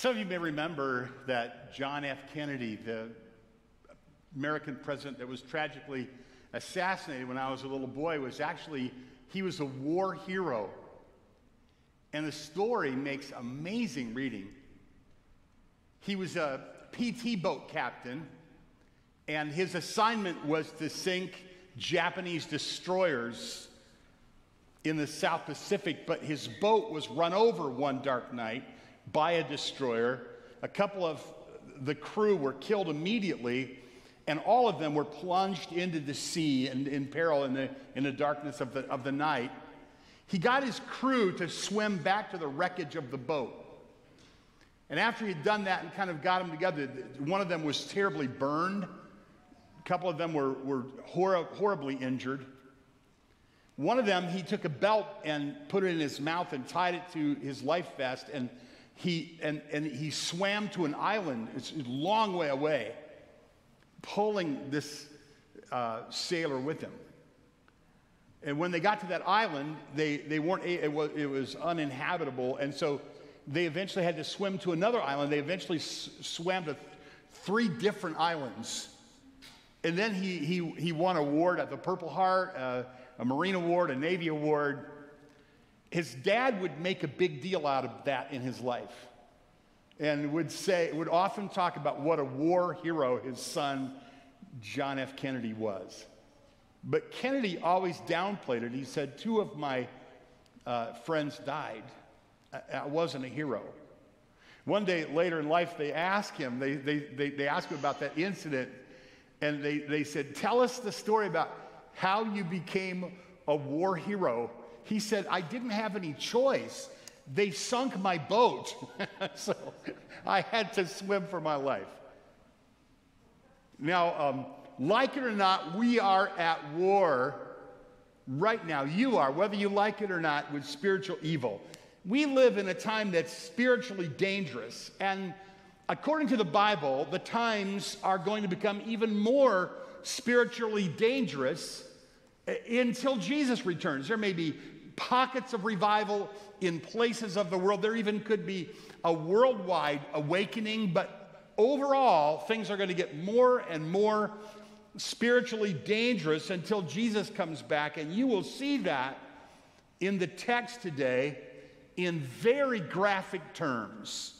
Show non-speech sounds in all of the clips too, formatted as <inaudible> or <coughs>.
Some of you may remember that John F. Kennedy, the American president that was tragically assassinated when I was a little boy, was actually, he was a war hero. And the story makes amazing reading. He was a PT boat captain, and his assignment was to sink Japanese destroyers in the South Pacific, but his boat was run over one dark night by a destroyer. A couple of the crew were killed immediately, and all of them were plunged into the sea and in peril in the, in the darkness of the, of the night. He got his crew to swim back to the wreckage of the boat. And after he'd done that and kind of got them together, one of them was terribly burned. A couple of them were, were hor- horribly injured. One of them, he took a belt and put it in his mouth and tied it to his life vest, and he, and, and he swam to an island, it's a long way away, pulling this uh, sailor with him. And when they got to that island, they, they weren't, it was, it was uninhabitable. And so they eventually had to swim to another island. They eventually s- swam to th- three different islands. And then he, he, he won an award at the Purple Heart, uh, a Marine Award, a Navy Award. His dad would make a big deal out of that in his life and would say, would often talk about what a war hero his son, John F. Kennedy, was. But Kennedy always downplayed it. He said, Two of my uh, friends died. I, I, wasn't a hero. One day later in life, they asked him, they, they, they, they asked him about that incident, and they, they said, Tell us the story about how you became a war hero. He said, I didn't have any choice. They sunk my boat, <laughs> so I had to swim for my life. Now, um, like it or not, we are at war right now. You are, whether you like it or not, with spiritual evil. We live in a time that's spiritually dangerous. And according to the Bible, the times are going to become even more spiritually dangerous until Jesus returns. There may be pockets of revival in places of the world. There even could be a worldwide awakening, but overall, things are going to get more and more spiritually dangerous until Jesus comes back. And you will see that in the text today in very graphic terms.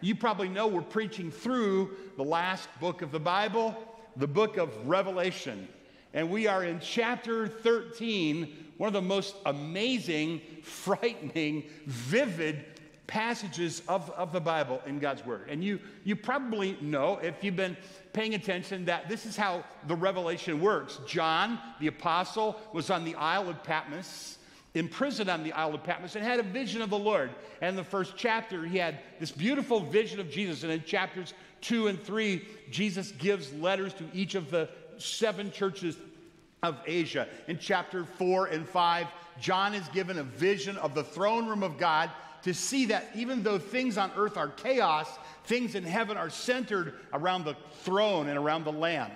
You probably know we're preaching through the last book of the Bible, the book of Revelation. And we are in chapter 13, one of the most amazing, frightening, vivid passages of, of the Bible in God's Word. And you, you probably know, if you've been paying attention, that this is how the revelation works. John, the apostle, was on the Isle of Patmos, imprisoned on the Isle of Patmos, and had a vision of the Lord. And in the first chapter, he had this beautiful vision of Jesus. And in chapters two and three, Jesus gives letters to each of the seven churches of Asia. In chapter four and five, John is given a vision of the throne room of God to see that even though things on earth are chaos, things in heaven are centered around the throne and around the Lamb.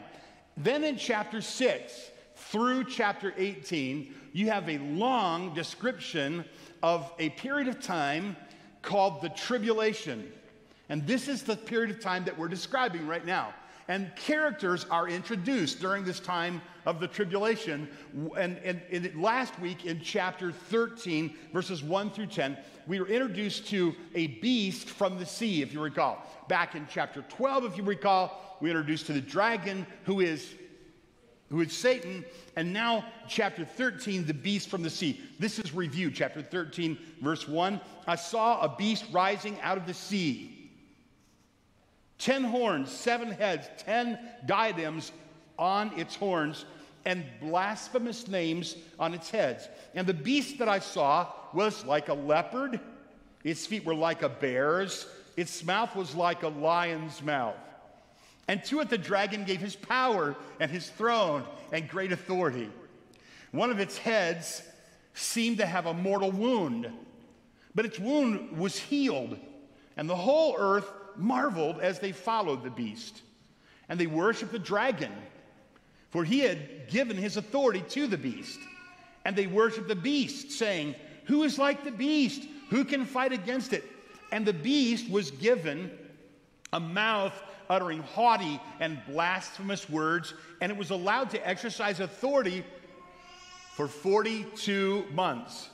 Then in chapter 6 through chapter 18, you have a long description of a period of time called the tribulation. And this is the period of time that we're describing right now. And characters are introduced during this time of the tribulation. And, and, and, last week in chapter 13, verses 1 through 10, we were introduced to a beast from the sea, if you recall. Back in chapter 12, if you recall, we introduced to the dragon who is who is Satan, and now chapter 13, the beast from the sea. This is review, chapter 13, verse 1. I saw a beast rising out of the sea. Ten horns, seven heads, ten diadems on its horns, and blasphemous names on its heads. And the beast that I saw was like a leopard, its feet were like a bear's, its mouth was like a lion's mouth. And to it the dragon gave his power and his throne and great authority. One of its heads seemed to have a mortal wound, but its wound was healed, and the whole earth marveled as they followed the beast. And they worshiped the dragon for he had given his authority to the beast. And they worshiped the beast, saying, Who is like the beast? Who can fight against it? And the beast was given a mouth uttering haughty and blasphemous words, and it was allowed to exercise authority for 42 months.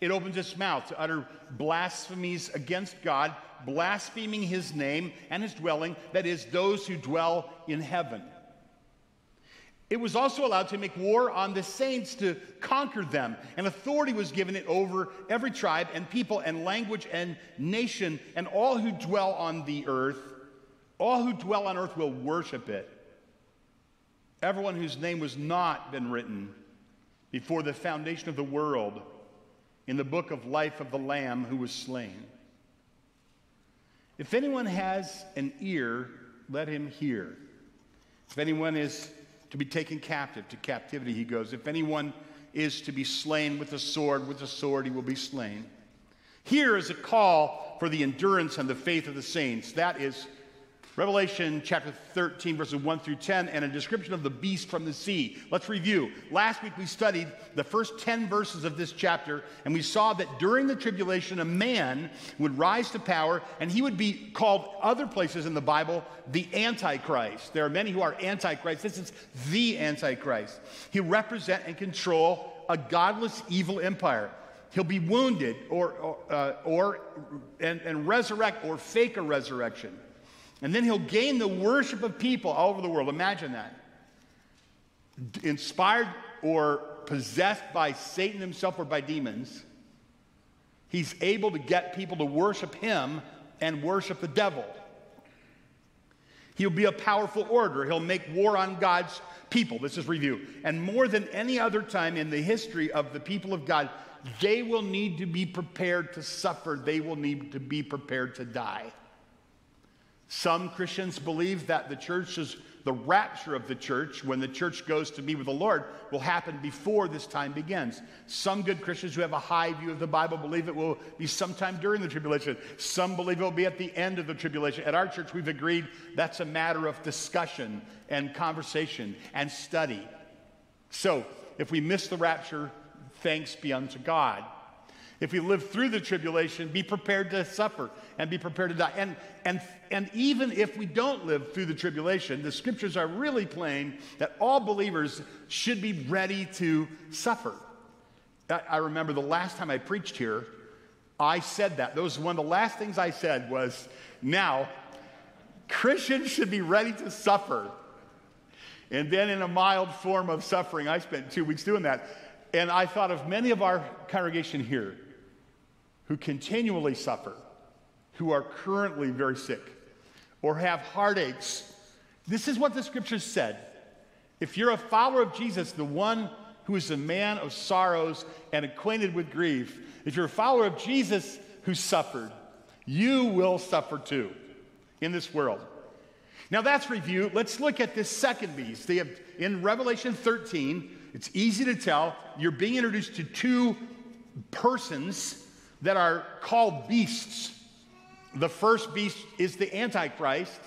It opens its mouth to utter blasphemies against God, blaspheming his name and his dwelling, that is, those who dwell in heaven. It was also allowed to make war on the saints to conquer them, and authority was given it over every tribe and people and language and nation, and all who dwell on the earth. All who dwell on earth will worship it. Everyone whose name was not been written before the foundation of the world in the book of life of the Lamb who was slain. If anyone has an ear, let him hear. If anyone is to be taken captive, to captivity he goes. If anyone is to be slain with a sword, with a sword he will be slain. Here is a call for the endurance and the faith of the saints. That is Revelation chapter 13, verses 1 through 10, and a description of the beast from the sea. Let's review. Last week we studied the first 10 verses of this chapter, and we saw that during the tribulation, a man would rise to power, and he would be called other places in the Bible the Antichrist. There are many who are Antichrist. This is the Antichrist. He represent and control a godless, evil empire. He'll be wounded or, or, uh, or and, and resurrect or fake a resurrection. And then he'll gain the worship of people all over the world. Imagine that. Inspired or possessed by Satan himself or by demons, he's able to get people to worship him and worship the devil. He'll be a powerful orator. He'll make war on God's people. This is review. And more than any other time in the history of the people of God, they will need to be prepared to suffer. They will need to be prepared to die. Some Christians believe that the church is the rapture of the church when the church goes to be with the Lord will happen before this time begins. Some good Christians who have a high view of the Bible believe it will be sometime during the tribulation. Some believe it will be at the end of the tribulation. At our church, we've agreed that's a matter of discussion and conversation and study. So, if we miss the rapture, thanks be unto God. If we live through the tribulation, be prepared to suffer and be prepared to die. And, and, and even if we don't live through the tribulation, the scriptures are really plain that all believers should be ready to suffer. I, I remember the last time I preached here, I said that. Was one of the last things I said was, now, Christians should be ready to suffer. And then, in a mild form of suffering, I spent two weeks doing that. And I thought of many of our congregation here who continually suffer, who are currently very sick, or have heartaches. This is what the scriptures said. If you're a follower of Jesus, the one who is a man of sorrows and acquainted with grief, if you're a follower of Jesus who suffered, you will suffer too in this world. Now that's review. Let's look at this second beast. Have, in Revelation 13, it's easy to tell you're being introduced to two persons that are called beasts. The first beast is the Antichrist.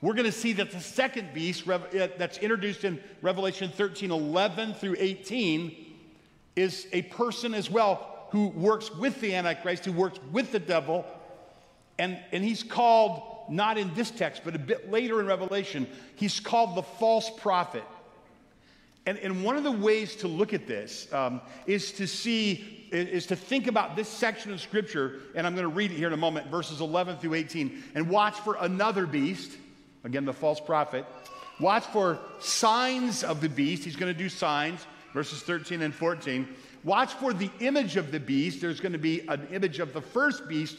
We're going to see that the second beast uh, that's introduced in Revelation 13 11 through 18 is a person as well who works with the Antichrist, who works with the devil. And, and he's called, not in this text, but a bit later in Revelation, he's called the false prophet. And, and one of the ways to look at this um, is to see, is to think about this section of scripture, and I'm going to read it here in a moment, verses 11 through 18, and watch for another beast, again, the false prophet. Watch for signs of the beast. He's going to do signs, verses 13 and 14. Watch for the image of the beast. There's going to be an image of the first beast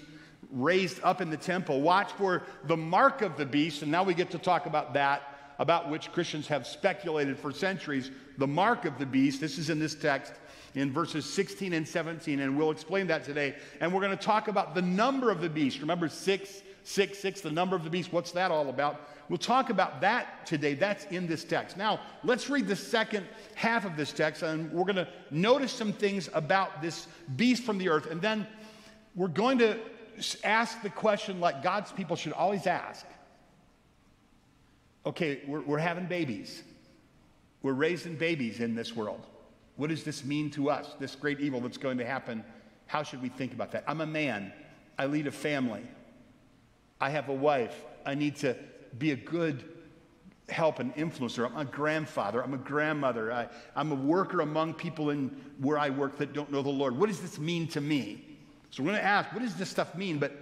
raised up in the temple. Watch for the mark of the beast, and now we get to talk about that about which Christians have speculated for centuries, the mark of the beast. This is in this text in verses 16 and 17, and we'll explain that today. And we're going to talk about the number of the beast. Remember, six, six, six, the number of the beast. What's that all about? We'll talk about that today. That's in this text. Now, let's read the second half of this text, and we're going to notice some things about this beast from the earth. And then we're going to ask the question like God's people should always ask okay, we're, we're having babies. We're raising babies in this world. What does this mean to us, this great evil that's going to happen? How should we think about that? I'm a man. I lead a family. I have a wife. I need to be a good help and influencer. I'm a grandfather. I'm a grandmother. I, am a worker among people in where I work that don't know the Lord. What does this mean to me? So we're going to ask, what does this stuff mean? But,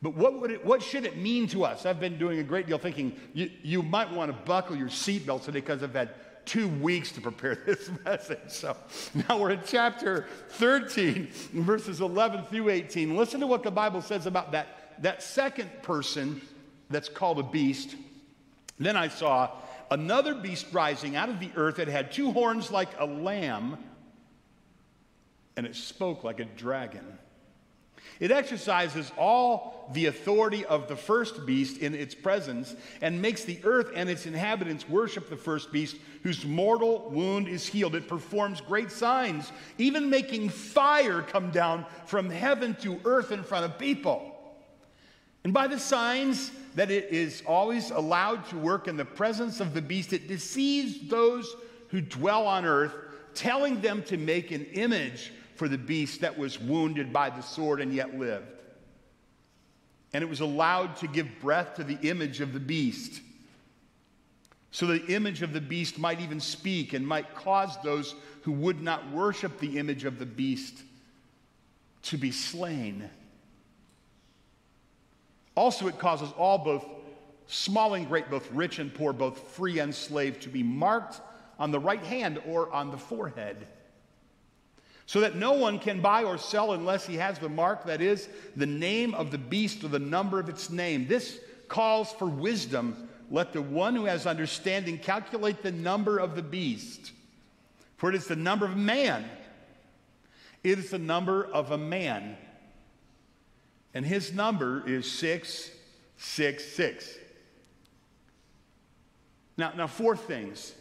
but what, would it, what should it mean to us? I've been doing a great deal thinking you, you might want to buckle your seatbelt today because I've had two weeks to prepare <laughs> this message. So now we're in chapter 13, verses 11 through 18. Listen to what the Bible says about that, that second person that's called a beast. Then I saw another beast rising out of the earth. It had two horns like a lamb, and it spoke like a dragon. It exercises all the authority of the first beast in its presence and makes the earth and its inhabitants worship the first beast whose mortal wound is healed. It performs great signs, even making fire come down from heaven to earth in front of people. And by the signs that it is always allowed to work in the presence of the beast, it deceives those who dwell on earth, telling them to make an image for the beast that was wounded by the sword and yet lived. And it was allowed to give breath to the image of the beast. So the image of the beast might even speak and might cause those who would not worship the image of the beast to be slain. Also, it causes all, both small and great, both rich and poor, both free and slave, to be marked on the right hand or on the forehead, so that no one can buy or sell unless he has the mark that is the name of the beast or the number of its name. This calls for wisdom. Let the one who has understanding calculate the number of the beast, for it is the number of man. It is the number of a man and his number is 666. Now, now, four things.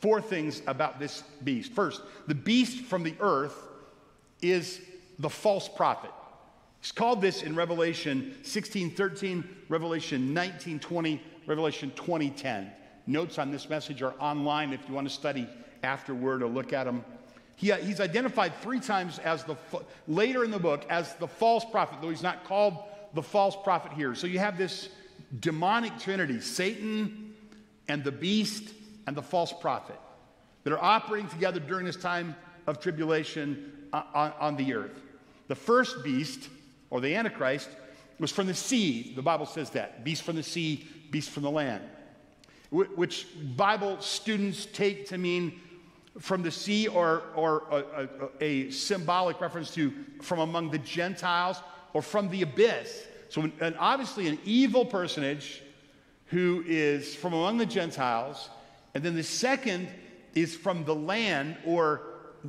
Four things about this beast. First, the beast from the earth is the false prophet. He's called this in Revelation 16 13, Revelation 19 20, Revelation 20 10. Notes on this message are online if you want to study afterward or look at them he, uh, he's identified three times as the, later in the book, as the false prophet, though he's not called the false prophet here. So you have this demonic trinity Satan and the beast and the false prophet that are operating together during this time of tribulation uh, on, on the earth. The first beast, or the Antichrist, was from the sea. The Bible says that beast from the sea, beast from the land, which Bible students take to mean from the sea or, or a, a, a, symbolic reference to from among the Gentiles or from the abyss. So, an, obviously, an evil personage who is from among the Gentiles. And then the second is from the land, or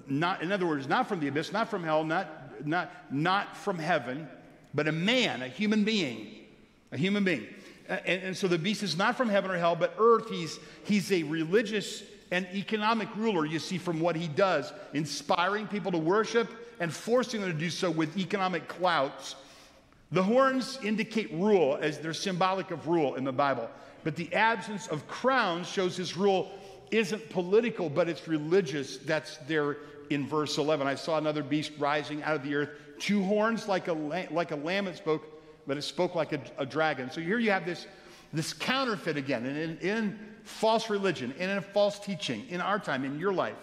not, in other words, not from the abyss, not from hell, not, not, not from heaven, but a man, a human being. A human being. And, and so the beast is not from heaven or hell, but earth. He's, he's a religious and economic ruler, you see, from what he does, inspiring people to worship and forcing them to do so with economic clouts. The horns indicate rule as they're symbolic of rule in the Bible, but the absence of crowns shows his rule isn't political, but it's religious. That's there in verse 11. I saw another beast rising out of the earth, two horns like a, like a lamb it spoke, but it spoke like a, a dragon. So here you have this, this counterfeit again. And in, in false religion and in false teaching in our time, in your life,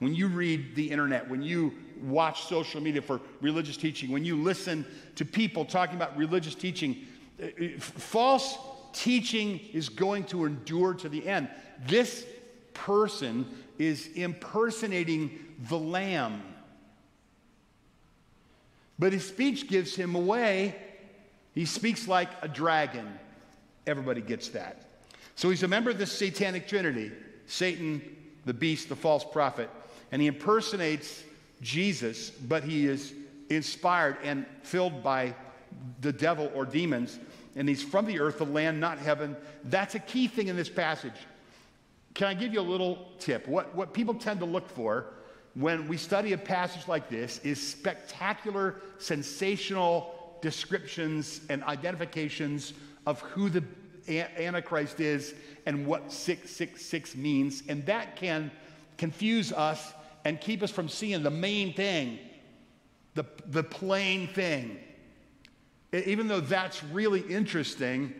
when you read the internet, when you watch social media for religious teaching, when you listen to people talking about religious teaching, uh, uh, false teaching is going to endure to the end. This person is impersonating the Lamb. But his speech gives him away. He speaks like a dragon. Everybody gets that. So he's a member of the satanic trinity Satan, the beast, the false prophet. And he impersonates Jesus, but he is inspired and filled by the devil or demons. And he's from the earth, the land, not heaven. That's a key thing in this passage. Can I give you a little tip? What, what people tend to look for when we study a passage like this is spectacular, sensational descriptions and identifications of who the Antichrist is and what 666 means. And that can confuse us and keep us from seeing the main thing, the, the plain thing. Even though that's really interesting,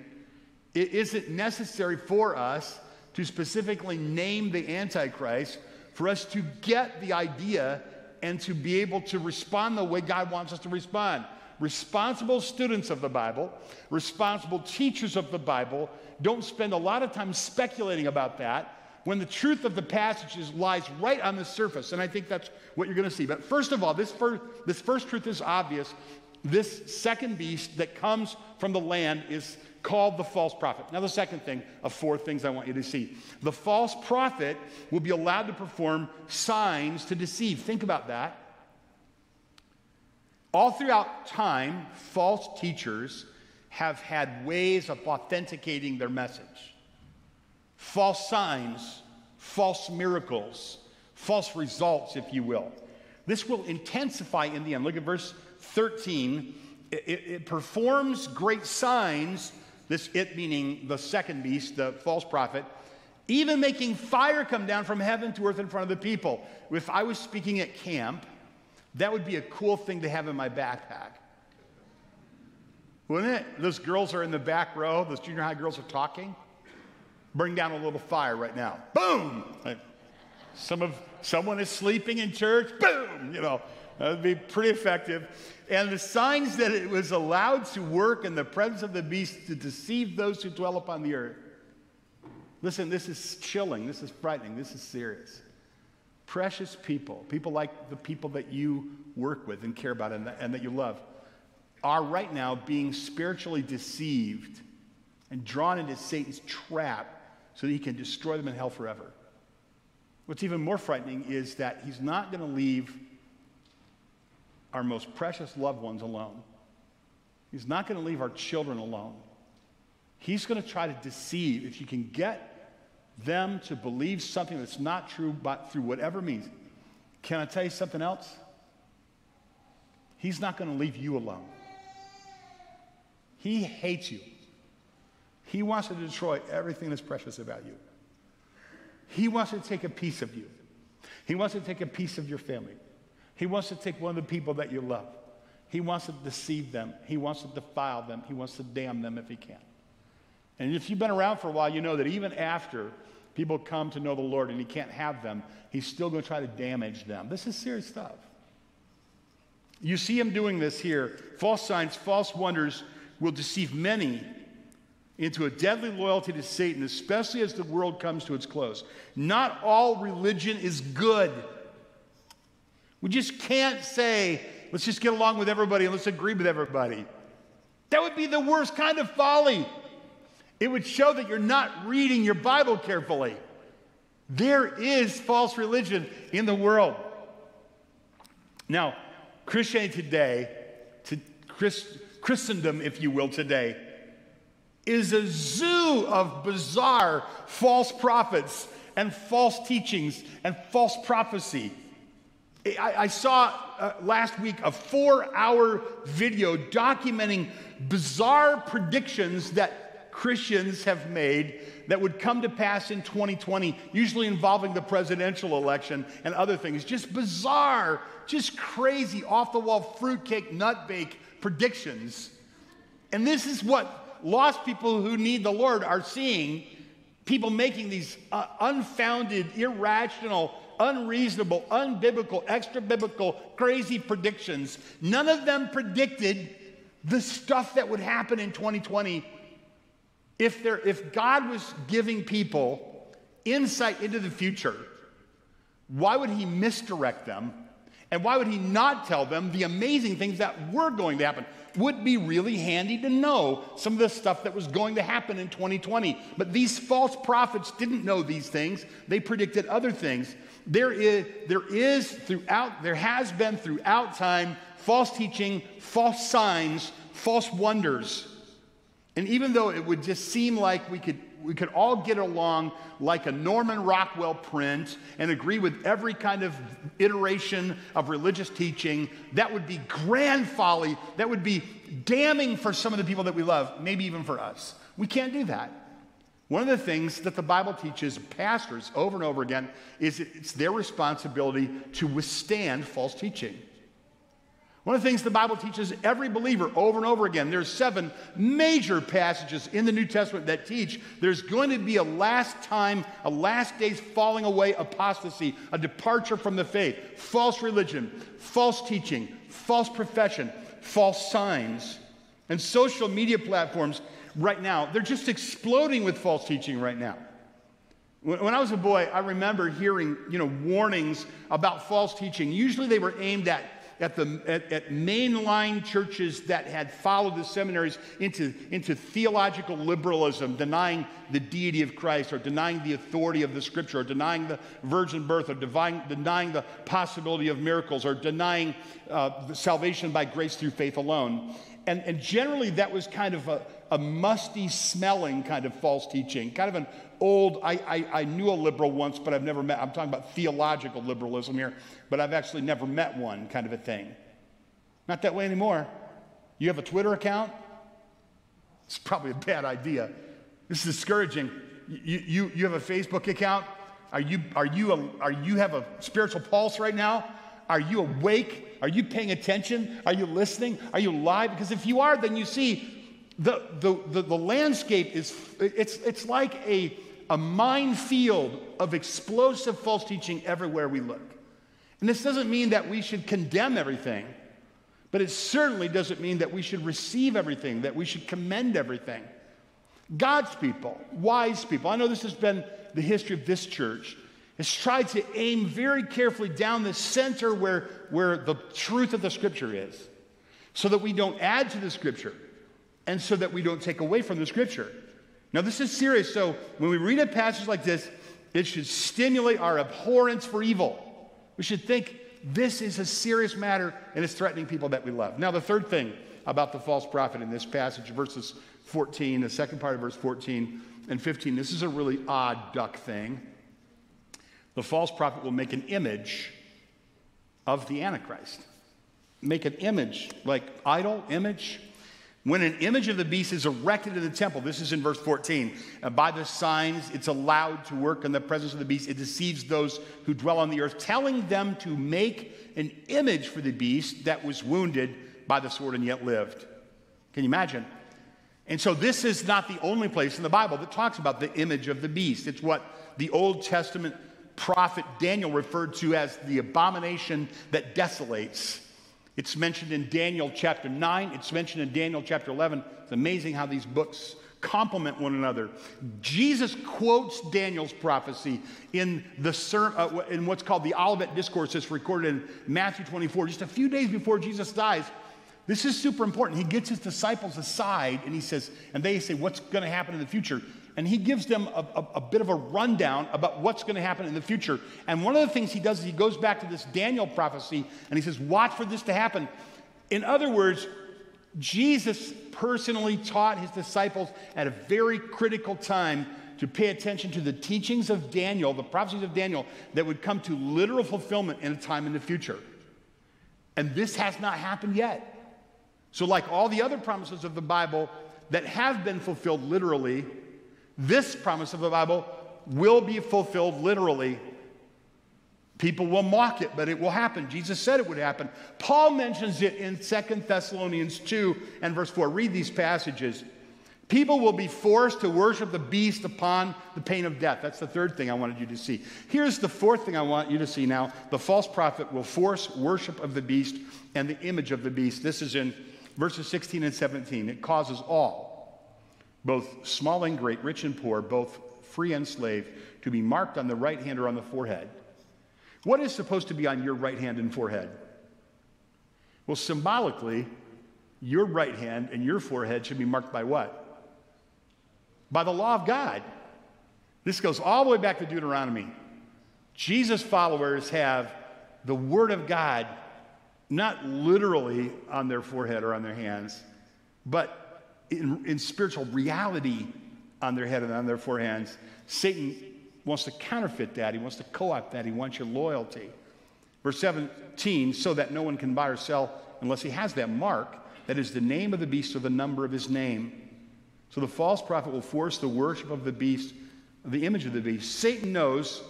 it isn't necessary for us to specifically name the Antichrist for us to get the idea and to be able to respond the way God wants us to respond. Responsible students of the Bible, responsible teachers of the Bible, don't spend a lot of time speculating about that when the truth of the passages lies right on the surface. And I think that's what you're going to see. But first of all, this first, this first truth is obvious. This second beast that comes from the land is called the false prophet. Now, the second thing of four things I want you to see the false prophet will be allowed to perform signs to deceive. Think about that. All throughout time, false teachers have had ways of authenticating their message false signs, false miracles, false results, if you will. This will intensify in the end. Look at verse 13. It, it, performs great signs this it meaning the second beast, the false prophet, even making fire come down from heaven to earth in front of the people. If I was speaking at camp, that would be a cool thing to have in my backpack. Wouldn't it? Those girls are in the back row, those junior high girls are talking. Bring down a little fire right now. Boom! Some of someone is sleeping in church, boom, you know. That would be pretty effective. And the signs that it was allowed to work in the presence of the beast to deceive those who dwell upon the earth. Listen, this is chilling. This is frightening. This is serious. Precious people, people like the people that you work with and care about and that, and that you love, are right now being spiritually deceived and drawn into Satan's trap so that he can destroy them in hell forever. What's even more frightening is that he's not going to leave our most precious loved ones alone. He's not going to leave our children alone. He's going to try to deceive. If you can get them to believe something that's not true, but through whatever means. Can I tell you something else? He's not going to leave you alone. He hates you. He wants to destroy everything that's precious about you. He wants to take a piece of you. He wants to take a piece of your family. He wants to take one of the people that you love. He wants to deceive them. He wants to defile them. He wants to damn them if he can. And if you've been around for a while, you know that even after people come to know the Lord and he can't have them, he's still going to try to damage them. This is serious stuff. You see him doing this here. False signs, false wonders will deceive many into a deadly loyalty to Satan, especially as the world comes to its close. Not all religion is good. We just can't say, let's just get along with everybody and let's agree with everybody. That would be the worst kind of folly. It would show that you're not reading your Bible carefully. There is false religion in the world. Now, Christianity today, to Christ, Christendom, if you will, today, is a zoo of bizarre false prophets and false teachings and false prophecy. I, I saw uh, last week a four hour video documenting bizarre predictions that Christians have made that would come to pass in 2020, usually involving the presidential election and other things. Just bizarre, just crazy, off the wall, fruitcake, nut bake predictions. And this is what lost people who need the Lord are seeing people making these uh, unfounded, irrational, unreasonable, unbiblical, extra biblical, crazy predictions. None of them predicted the stuff that would happen in 2020 if, there, if God was giving people insight into the future. Why would He misdirect them? And why would He not tell them the amazing things that were going to happen? Would be really handy to know some of the stuff that was going to happen in 2020. But these false prophets didn't know these things, they predicted other things. There is, there is throughout, there has been throughout time false teaching, false signs, false wonders. And even though it would just seem like we could, we could all get along like a Norman Rockwell print and agree with every kind of iteration of religious teaching, that would be grand folly. That would be damning for some of the people that we love, maybe even for us. We can't do that. One of the things that the Bible teaches pastors over and over again is it's their responsibility to withstand false teaching. One of the things the Bible teaches every believer over and over again, there's seven major passages in the New Testament that teach there's going to be a last time, a last days falling away apostasy, a departure from the faith, false religion, false teaching, false profession, false signs. And social media platforms right now, they're just exploding with false teaching right now. When I was a boy, I remember hearing, you know, warnings about false teaching. Usually they were aimed at at, the, at, at mainline churches that had followed the seminaries into, into theological liberalism, denying the deity of Christ or denying the authority of the scripture or denying the virgin birth or divine, denying the possibility of miracles or denying uh, salvation by grace through faith alone. And, and generally, that was kind of a, a musty smelling kind of false teaching, kind of an old, I, I, I, knew a liberal once, but I've never met, I'm talking about theological liberalism here, but I've actually never met one kind of a thing. Not that way anymore. You have a Twitter account? It's probably a bad idea. This is discouraging. You, you, you have a Facebook account? Are you, are, you a, are you have a spiritual pulse right now? Are you awake? Are you paying attention? Are you listening? Are you live? Because if you are, then you see the, the, the, the landscape is, it's, it's like a, a minefield of explosive false teaching everywhere we look. And this doesn't mean that we should condemn everything, but it certainly doesn't mean that we should receive everything, that we should commend everything. God's people, wise people, I know this has been the history of this church, has tried to aim very carefully down the center where, where the truth of the scripture is, so that we don't add to the scripture and so that we don't take away from the scripture. Now, this is serious. So, when we read a passage like this, it should stimulate our abhorrence for evil. We should think this is a serious matter and it's threatening people that we love. Now, the third thing about the false prophet in this passage, verses 14, the second part of verse 14 and 15, this is a really odd duck thing. The false prophet will make an image of the Antichrist. Make an image, like idol image, when an image of the beast is erected in the temple, this is in verse 14, uh, by the signs it's allowed to work in the presence of the beast, it deceives those who dwell on the earth, telling them to make an image for the beast that was wounded by the sword and yet lived. Can you imagine? And so, this is not the only place in the Bible that talks about the image of the beast. It's what the Old Testament prophet Daniel referred to as the abomination that desolates. It's mentioned in Daniel chapter 9, it's mentioned in Daniel chapter 11. It's amazing how these books complement one another. Jesus quotes Daniel's prophecy in, the uh, in what's called the Olivet Discourse that's recorded in Matthew 24, just a few days before Jesus dies. This is super important. He gets his disciples aside and he says, and they say, What's going to happen in the future? And he gives them a, a, a bit of a rundown about what's going to happen in the future. And one of the things he does is he goes back to this Daniel prophecy and he says, Watch for this to happen. In other words, Jesus personally taught his disciples at a very critical time to pay attention to the teachings of Daniel, the prophecies of Daniel, that would come to literal fulfillment in a time in the future. And this has not happened yet. So, like all the other promises of the Bible that have been fulfilled literally, this promise of the Bible will be fulfilled literally. People will mock it, but it will happen. Jesus said it would happen. Paul mentions it in Second Thessalonians 2 and verse 4. Read these passages. People will be forced to worship the beast upon the pain of death. That's the third thing I wanted you to see. Here's the fourth thing I want you to see now. The false prophet will force worship of the beast and the image of the beast. This is in verses 16 and 17. It causes all both small and great, rich and poor, both free and slave, to be marked on the right hand or on the forehead. What is supposed to be on your right hand and forehead? Well, symbolically, your right hand and your forehead should be marked by what? By the law of God. This goes all the way back to Deuteronomy. Jesus' followers have the Word of God not literally on their forehead or on their hands, but in, in spiritual reality on their head and on their foreheads. Satan wants to counterfeit that. He wants to co opt that. He wants your loyalty. Verse 17, so that no one can buy or sell unless he has that mark, that is the name of the beast or the number of his name. So the false prophet will force the worship of the beast, the image of the beast. Satan knows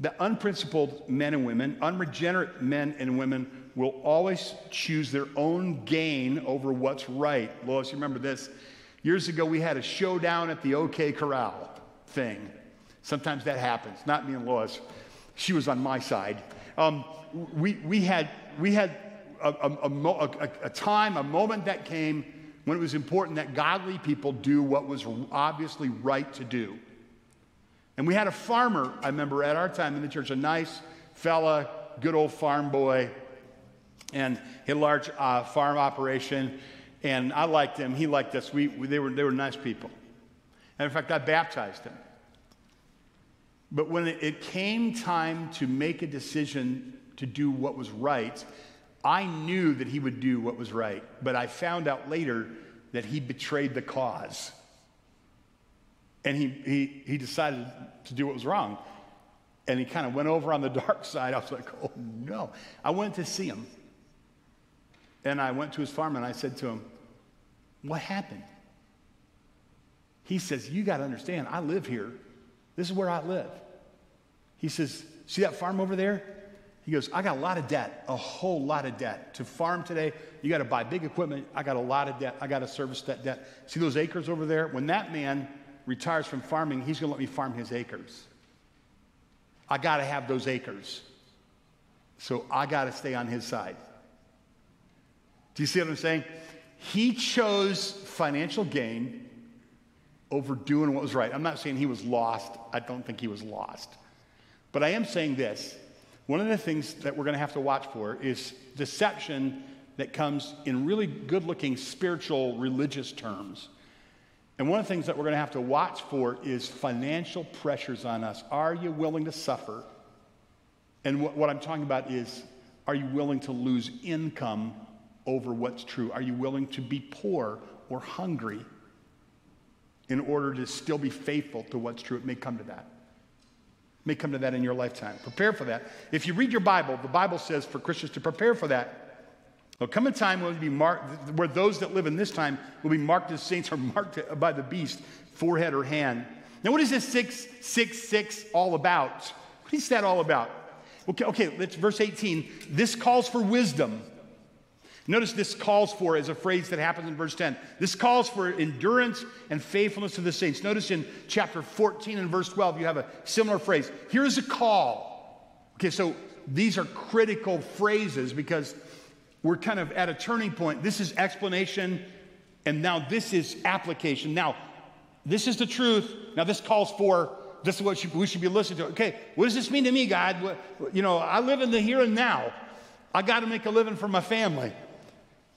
that unprincipled men and women, unregenerate men and women, will always choose their own gain over what's right. Lois, you remember this? Years ago, we had a showdown at the OK Corral thing. Sometimes that happens. Not me and Lois. She was on my side. Um, we, we had, we had a, a, a, a time, a moment that came when it was important that godly people do what was obviously right to do. And we had a farmer, I remember at our time in the church, a nice fella, good old farm boy, and had a large uh, farm operation. And I liked him, he liked us. We, we, they, were, they were nice people. And in fact, I baptized him. But when it came time to make a decision to do what was right, I knew that he would do what was right. But I found out later that he betrayed the cause. And he, he, he decided to do what was wrong. And he kind of went over on the <laughs> dark side. I was like, oh no. I went to see him. And I went to his farm and I said to him, What happened? He says, You got to understand, I live here. This is where I live. He says, See that farm over there? He goes, I got a lot of debt, a whole lot of debt. To farm today, you got to buy big equipment. I got a lot of debt. I got to service that debt. See those acres over there? When that man retires from farming, he's going to let me farm his acres. I got to have those acres. So I got to stay on his side. Do you see what I'm saying? He chose financial gain over doing what was right. I'm not saying he was lost. I don't think he was lost. But I am saying this one of the things that we're going to have to watch for is deception that comes in really good looking spiritual religious terms. And one of the things that we're going to have to watch for is financial pressures on us. Are you willing to suffer? And what, what I'm talking about is are you willing to lose income over what's true? Are you willing to be poor or hungry in order to still be faithful to what's true? It may come to that. It may come to that in your lifetime. Prepare for that. If you read your Bible, the Bible says for Christians to prepare for that. There'll come a time will be marked, where those that live in this time will be marked as saints or marked by the beast, forehead or hand. Now, what is this 666 all about? What is that all about? Okay, okay, let's verse 18. This calls for wisdom. Notice this calls for is a phrase that happens in verse 10. This calls for endurance and faithfulness to the saints. Notice in chapter 14 and verse 12, you have a similar phrase. Here's a call. Okay, so these are critical phrases because we're kind of at a turning point. This is explanation, and now this is application. Now, this is the truth. Now, this calls for this is what we should be listening to. Okay, what does this mean to me, God? You know, I live in the here and now. I got to make a living for my family.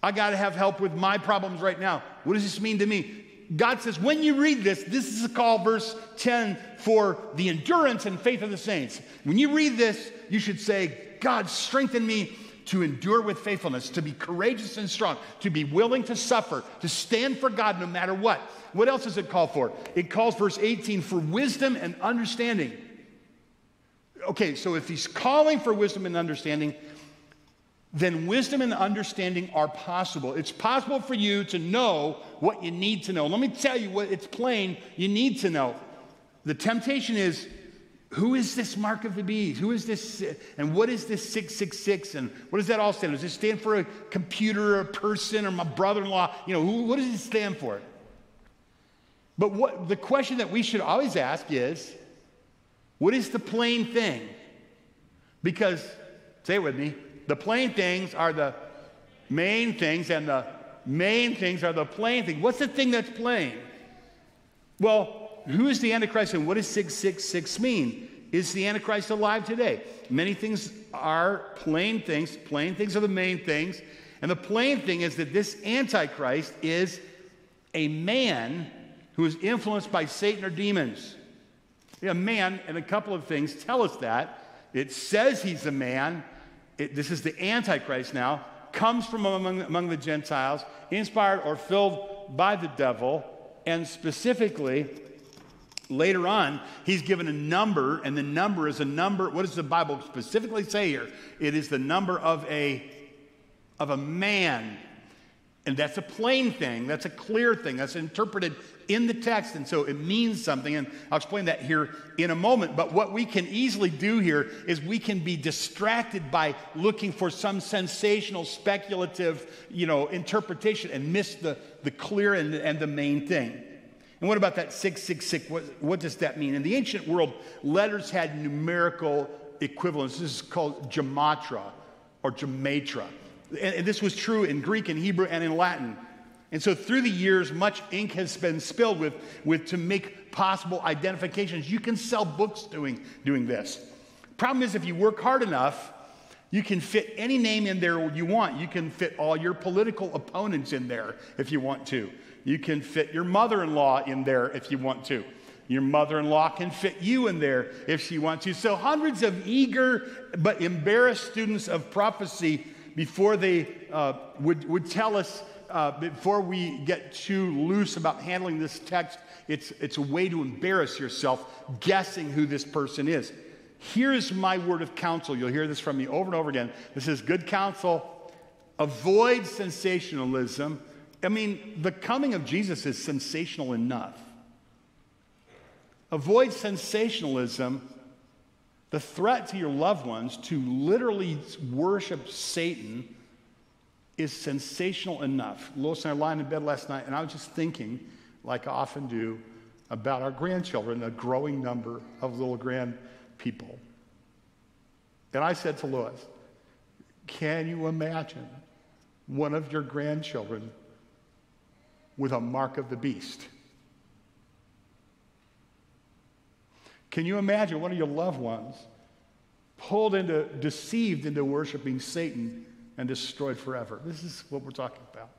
I got to have help with my problems right now. What does this mean to me? God says, when you read this, this is a call, verse 10, for the endurance and faith of the saints. When you read this, you should say, God, strengthen me to endure with faithfulness, to be courageous and strong, to be willing to suffer, to stand for God no matter what. What else does it call for? It calls, verse 18, for wisdom and understanding. Okay, so if he's calling for wisdom and understanding, then wisdom and understanding are possible. It's possible for you to know what you need to know. Let me tell you what it's plain you need to know. The temptation is who is this mark of the beast? Who is this? And what is this 666? And what does that all stand for? Does it stand for a computer or a person or my brother in law? You know, who, what does it stand for? But what, the question that we should always ask is what is the plain thing? Because, say it with me, the plain things are the main things, and the main things are the plain things. What's the thing that's plain? Well, who is the Antichrist and what does 666 mean? Is the Antichrist alive today? Many things are plain things. Plain things are the main things. And the plain thing is that this Antichrist is a man who is influenced by Satan or demons. A man, and a couple of things tell us that. It says he's a man, it, this is the Antichrist now, comes from among, among the Gentiles, inspired or filled by the devil, and specifically, later on, he's given a number, and the number is a number. What does the Bible specifically say here? It is the number of a, of a man. And that's a plain thing, that's a clear thing, that's interpreted in the text, and so it means something. And I'll explain that here in a moment. But what we can easily do here is we can be distracted by looking for some sensational, speculative, you know, interpretation and miss the, the clear and, and the main thing. And what about that 666? What, what does that mean? In the ancient world, letters had numerical equivalents. This is called gematria or gematria. And this was true in Greek and Hebrew and in Latin. And so through the years, much ink has been spilled with, with to make possible identifications. You can sell books doing, doing this. Problem is, if you work hard enough, you can fit any name in there you want. You can fit all your political opponents in there if you want to. You can fit your mother in law in there if you want to. Your mother in law can fit you in there if she wants to. So, hundreds of eager but embarrassed students of prophecy before they uh, would, would tell us, uh, before we get too loose about handling this text, it's, it's a way to embarrass yourself guessing who this person is. Here's my word of counsel. You'll hear this from me over and over again. This is good counsel. Avoid sensationalism. I mean, the coming of Jesus is sensational enough. Avoid sensationalism the threat to your loved ones to literally worship Satan is sensational enough. Lois and I were lying in bed last night, and I was just thinking, like I often do, about our grandchildren, a growing number of little grand people. And I said to Lois, Can you imagine one of your grandchildren with a mark of the beast? Can you imagine one of your loved ones pulled into, deceived into worshiping Satan and destroyed forever? This is what we're talking about.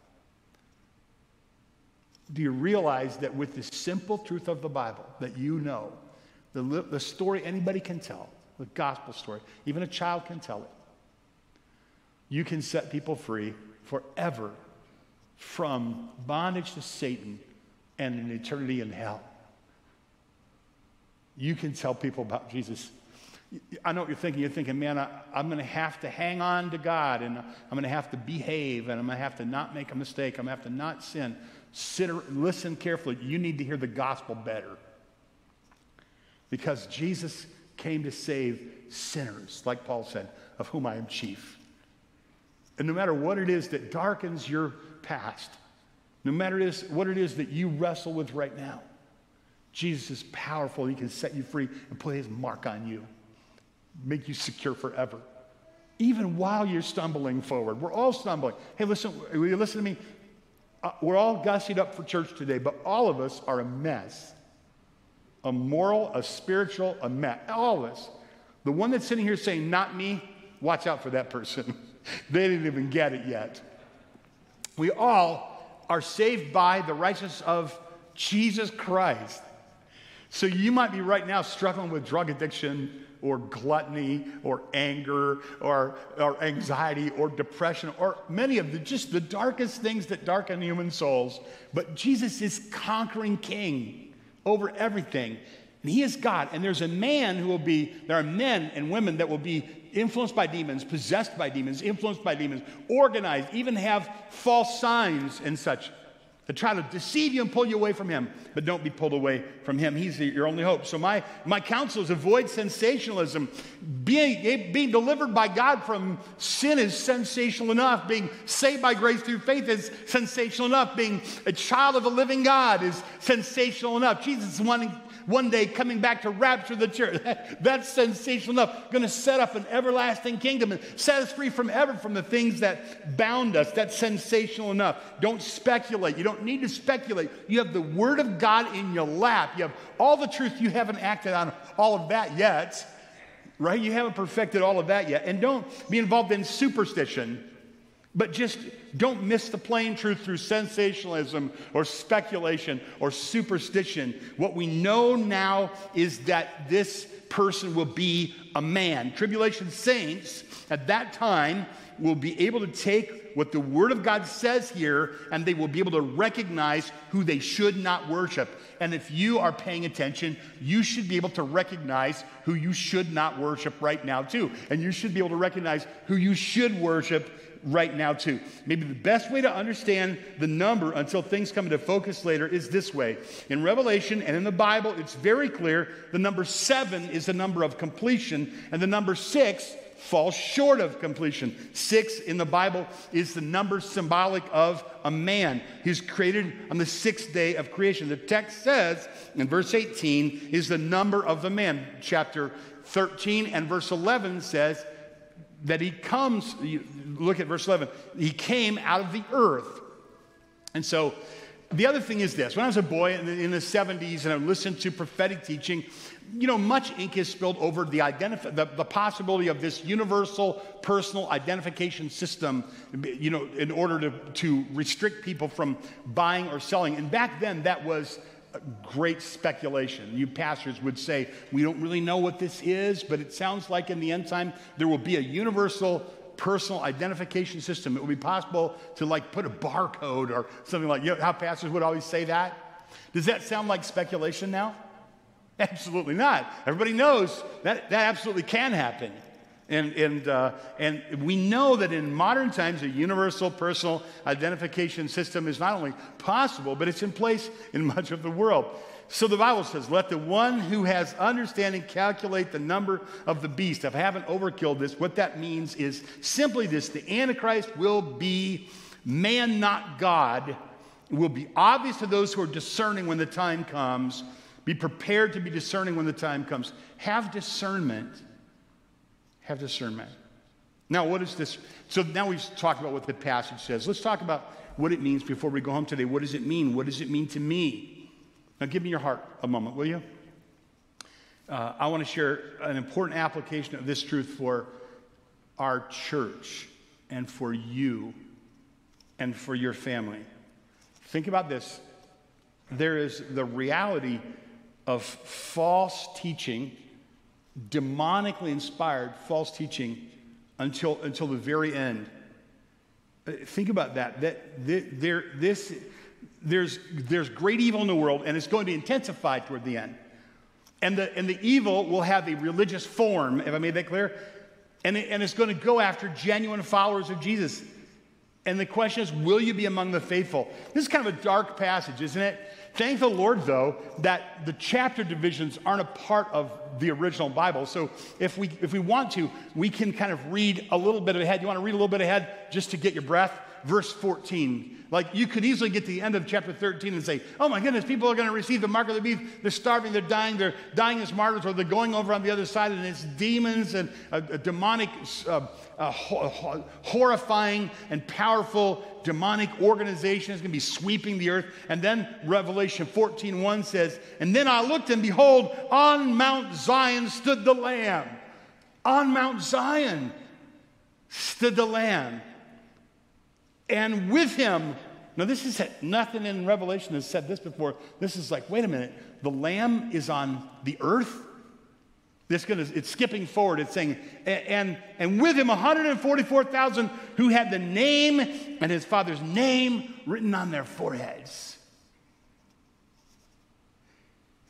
Do you realize that with the simple truth of the Bible that you know, the, the story anybody can tell, the gospel story, even a child can tell it, you can set people free forever from bondage to Satan and an eternity in hell you can tell people about Jesus. I know what you're thinking. You're thinking, man, I, am going to have to hang on to God and I'm going to have to behave and I'm going to have to not make a mistake. I'm going to have to not sin. Sit, listen carefully. You need to hear the gospel better. Because Jesus came to save sinners, like Paul said, of whom I am chief. And no matter what it is that darkens your past, no matter what it is that you wrestle with right now, Jesus is powerful. He can set you free and put his mark on you, make you secure forever. Even while you're stumbling forward, we're all stumbling. Hey, listen, will you listen to me? Uh, we're all gussied up for church today, but all of us are a mess. A moral, a spiritual, a mess. All of us. The one that's sitting here saying, not me, watch out for that person. <laughs> they didn't even get it yet. We all are saved by the righteousness of Jesus Christ. So you might be right now struggling with drug addiction or gluttony or anger or, or anxiety or depression or many of the just the darkest things that darken human souls. But Jesus is conquering king over everything. And he is God. And there's a man who will be, there are men and women that will be influenced by demons, possessed by demons, influenced by demons, organized, even have false signs and such to try to deceive you and pull you away from him. But don't be pulled away from him. He's your only hope. So my, my counsel is avoid sensationalism. Being, eh, being delivered by god from sin is sensational enough. Being saved by grace through faith is sensational enough. Being a child of the living god is sensational enough. Jesus is wanting one day coming back to rapture the church. <laughs> That's sensational enough. Going to set up an everlasting kingdom and set us free from ever from the things that bound us. That's sensational enough. Don't speculate. You don't need to speculate. You have the Word of God in your lap. You have all the truth. You haven't acted on all of that yet, right? You haven't perfected all of that yet. And don't be involved in superstition but just don't miss the plain truth through sensationalism or speculation or superstition. What we know now is that this person will be a man. Tribulation saints at that time will be able to take what the Word of God says here and they will be able to recognize who they should not worship. And if you are paying attention, you should be able to recognize who you should not worship right now, too. And you should be able to recognize who you should worship right now, too. Maybe the best way to understand the number until things come into focus later is this way. In Revelation and in the Bible, it's very clear the number seven is the number of completion, and the number six falls short of completion. Six in the Bible is the number symbolic of a man. He's created on the sixth day of creation. The text says in verse 18 is the number of the man. Chapter 13 and verse 11 says that he comes, look at verse 11, he came out of the earth. And so the other thing is this when I was a boy in the, in the 70s and I listened to prophetic teaching, you know, much ink is spilled over the, identif- the, the possibility of this universal personal identification system, you know, in order to, to restrict people from buying or selling. And back then, that was great speculation. You pastors would say, We don't really know what this is, but it sounds like in the end time there will be a universal personal identification system. It would be possible to like put a barcode or something like you know how pastors would always say that. Does that sound like speculation now? <laughs> Absolutely not. Everybody knows that that absolutely can happen. And, and, uh, and we know that in modern times, a universal personal identification system is not only possible, but it's in place in <laughs> much of the world. So the Bible says, Let the one who has understanding calculate the number of the beast. If I haven't overkilled this, what that means is simply this the Antichrist will be man, not God. It will be obvious to those who are discerning when the time comes. Be prepared to be discerning when the time comes. Have discernment have discernment. Now, what is this? So now we've talked about what the passage says. Let's talk about what it means before we go home today. What does it mean? What does it mean to me? Now, give me your heart a moment, will you? Uh, I want to share an important application of this truth for our church and for you and for your family. Think about this. There is the reality of false teaching demonically inspired false teaching until, until the very end. Uh, think about that. that. That there, this, there's, there's great evil in the world, and it's going to be intensified toward the end. And the, and the evil will have a religious form, if I made that clear, and, it, and it's going to go after genuine followers of Jesus. And the question is, will you be among the faithful? This is kind of a dark passage, isn't it? Thank the Lord, though, that the chapter divisions aren't a part of the original Bible. So if we, if we want to, we can kind of read a little bit ahead. You want to read a little bit ahead just to get your breath? Verse 14. Like you could easily get to the end of chapter 13 and say, oh my goodness, people are going to receive the mark of the beast. They're starving, they're dying, they're dying as martyrs, or they're going over on the other side, and it's demons and a, a demonic, uh, a ho- horrifying and powerful demonic organization is going to be sweeping the earth. And then Revelation 14 1 says, And then I looked, and behold, on Mount Zion stood the Lamb. On Mount Zion stood the Lamb and with him, now this is nothing in Revelation has said this before. This is like, wait a minute, the Lamb is on the earth. This gonna, it's skipping forward. It's saying, and, and with him 144,000 who had the name and his father's name written on their foreheads.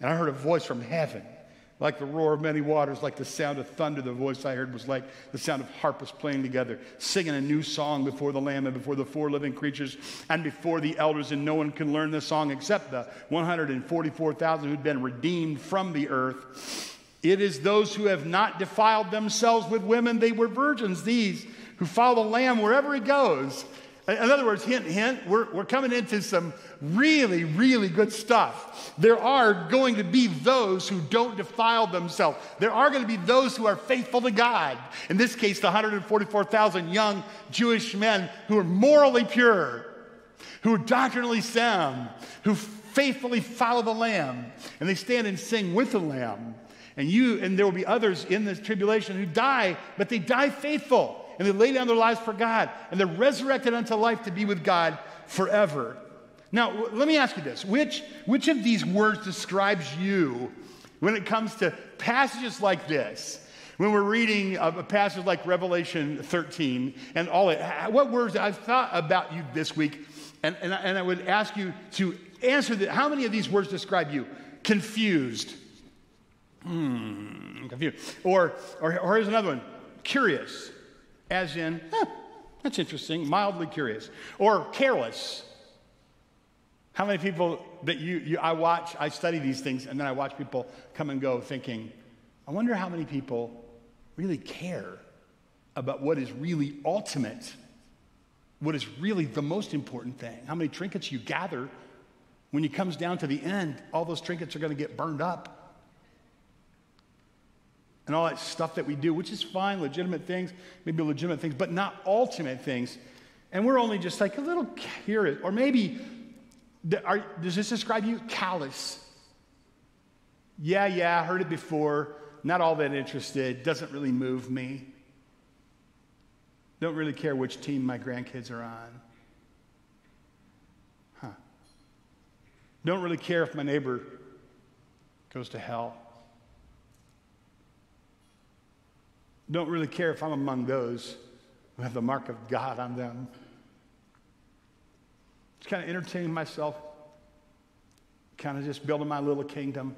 And I heard a voice from heaven like the roar of many waters, like the sound of thunder. The voice I heard was like the sound of harpists playing together, singing a new song before the Lamb and before the four living creatures and before the elders. And no one can learn this song except the 144,000 who'd been redeemed from the earth. It is those who have not defiled themselves with women. They were virgins, these who follow the Lamb wherever he goes. In other words, hint, hint, we're, we're coming into some really, really good stuff. There are going to be those who don't defile themselves. There are going to be those who are faithful to God. In this case, the 144,000 young Jewish men who are morally pure, who are doctrinally sound, who faithfully follow the Lamb, and they stand and sing with the Lamb. And you, and there will be others in this tribulation who die, but they die faithful and they lay down their lives for God, and they're resurrected unto life to be with God forever. Now, let me ask you this which, which of these words describes you when it comes to passages like this? When we're reading a passage like Revelation 13 and all that, what words I've thought about you this week, and, and, and I would ask you to answer that. How many of these words describe you? Confused. Hmm, confused. Or, or, or here's another one curious, as in, huh, that's interesting, mildly curious. Or careless. How many people that you, you, I watch, I study these things, and then I watch people come and go thinking, I wonder how many people really care about what is really ultimate, what is really the most important thing. How many trinkets you gather when it comes down to the end, all those trinkets are going to get burned up. And all that stuff that we do, which is fine, legitimate things, maybe legitimate things, but not ultimate things. And we're only just like a little curious, or maybe, are, does this describe you? Callous. Yeah, yeah, heard it before not all that interested, doesn't really move me. Don't really care which team my grandkids are on. Huh. Don't really care if my neighbor goes to hell. Don't really care if I'm among those who have the mark of God on them. Just kind of entertaining myself, kind of just building my little kingdom.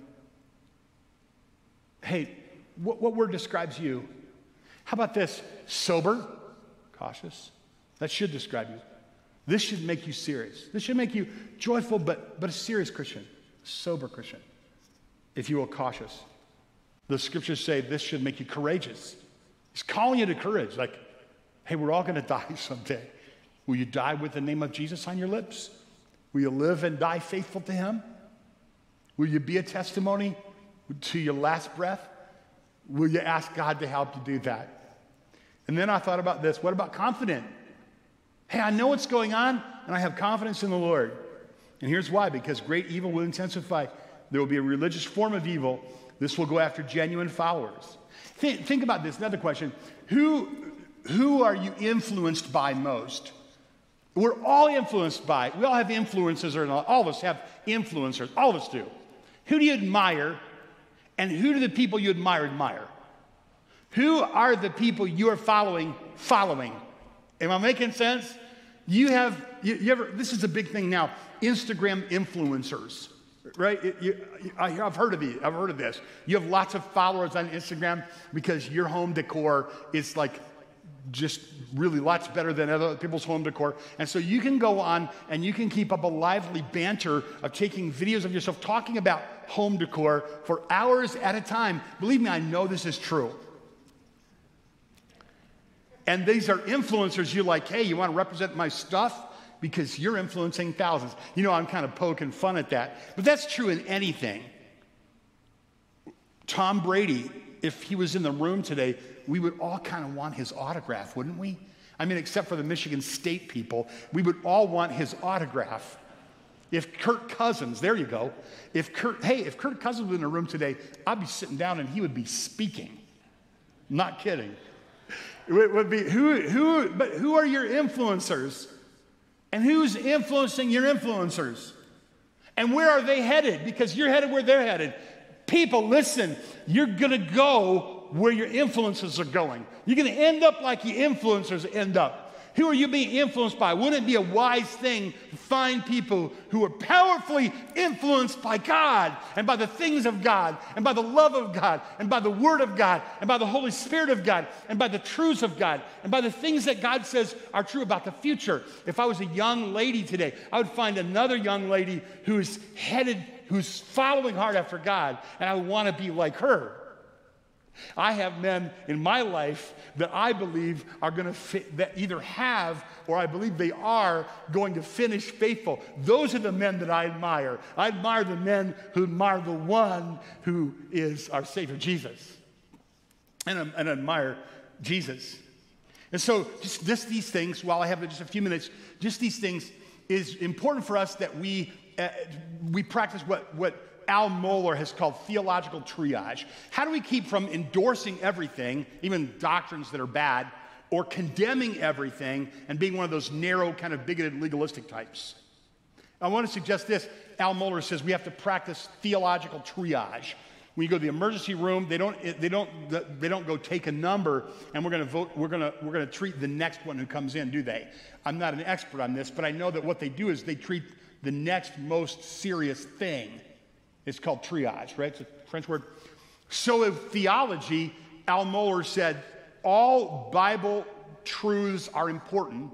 Hey, what, what word describes you? How about this? Sober, cautious. That should describe you. This should make you serious. This should make you joyful, but, but a serious Christian, sober Christian, if you will, cautious. The scriptures say this should make you courageous. He's calling you to courage, like, hey, we're all going <laughs> to die someday. Will you die with the name of Jesus on your lips? Will you live and die faithful to Him? Will you be a testimony to your last breath? Will you ask God to help you do that? And then I thought about this what about confident? Hey, I know what's going on, and I have confidence in the Lord. And here's why because great evil will intensify. There will be a religious form of evil. This will go after genuine followers. Think, think about this another question. Who, who are you influenced by most? We're all influenced by, we all have influences, or all of us have influencers, all of us do. Who do you admire and who do the people you admire admire? Who are the people you are following following? Am I making sense? You have, you, you ever, this is a big thing now Instagram influencers, right? You, you, I've heard of you. I've heard of this. You have lots of followers on Instagram because your home decor is like just really lots better than other people's home decor. And so you can go on and you can keep up a lively banter of taking videos of yourself talking about home decor for hours at a time. Believe me, I know this is true. And these are influencers you're like, hey, you want to represent my stuff? Because you're influencing thousands. You know, I'm kind of poking fun at that. But that's true in anything. Tom Brady, if he was in the room today, we would all kind of want his autograph, wouldn't we? I mean, except for the Michigan State people, we would all want his autograph. If Kirk Cousins, there you go. If Kirk, hey, if Kirk Cousins was in the room today, I'd be sitting down and he would be speaking. Not kidding. It would be who, who, but who are your influencers? And who's influencing your influencers? And where are they headed? Because you're headed where they're headed. People, listen, you're gonna go where your influences are going. You're going to end up like your influencers end up. Who are you being influenced by? Wouldn't it be a wise thing to find people who are powerfully influenced by God and by the things of God and by the love of God and by the Word of God and by the Holy Spirit of God and by the truths of God and by the things that God says are true about the future? If I was a young lady today, I would find another young lady who's headed, who's following hard after God, and I would want to be like her. I have men in my life that I believe are going to fit, that either have or I believe they are going to finish faithful. Those are the men that I admire. I admire the men who admire the one who is our Savior, Jesus, and, and admire Jesus. And so, just, just these things, while I have just a few minutes, just these things is important for us that we, uh, we practice what, what Al Mohler has called theological triage. How do we keep from endorsing everything, even doctrines that are bad, or condemning everything and being one of those narrow, kind of bigoted, legalistic types? I want to suggest this. Al Mohler says we have to practice theological triage. When you go to the emergency room, they don't, they don't, they don't go take a number and we're going to vote, we're going to, we're going to treat the next one who comes in, do they? I'm not an expert on this, but I know that what they do is they treat the next most serious thing. It's called triage, right? It's a French word. So, in theology, Al Mohler said all Bible truths are important,